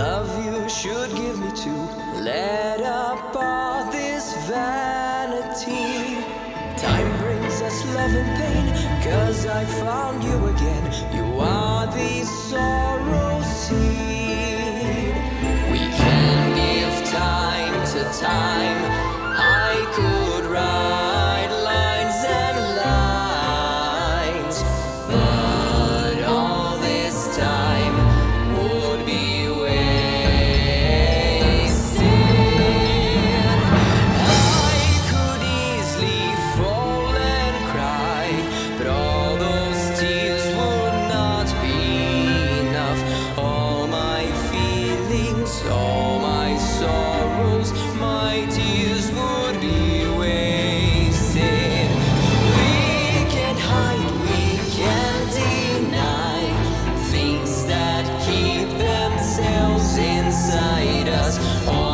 love you should give me to let up all this vanity. Time brings us love and pain, cause I found you again. You are the sorrow. us.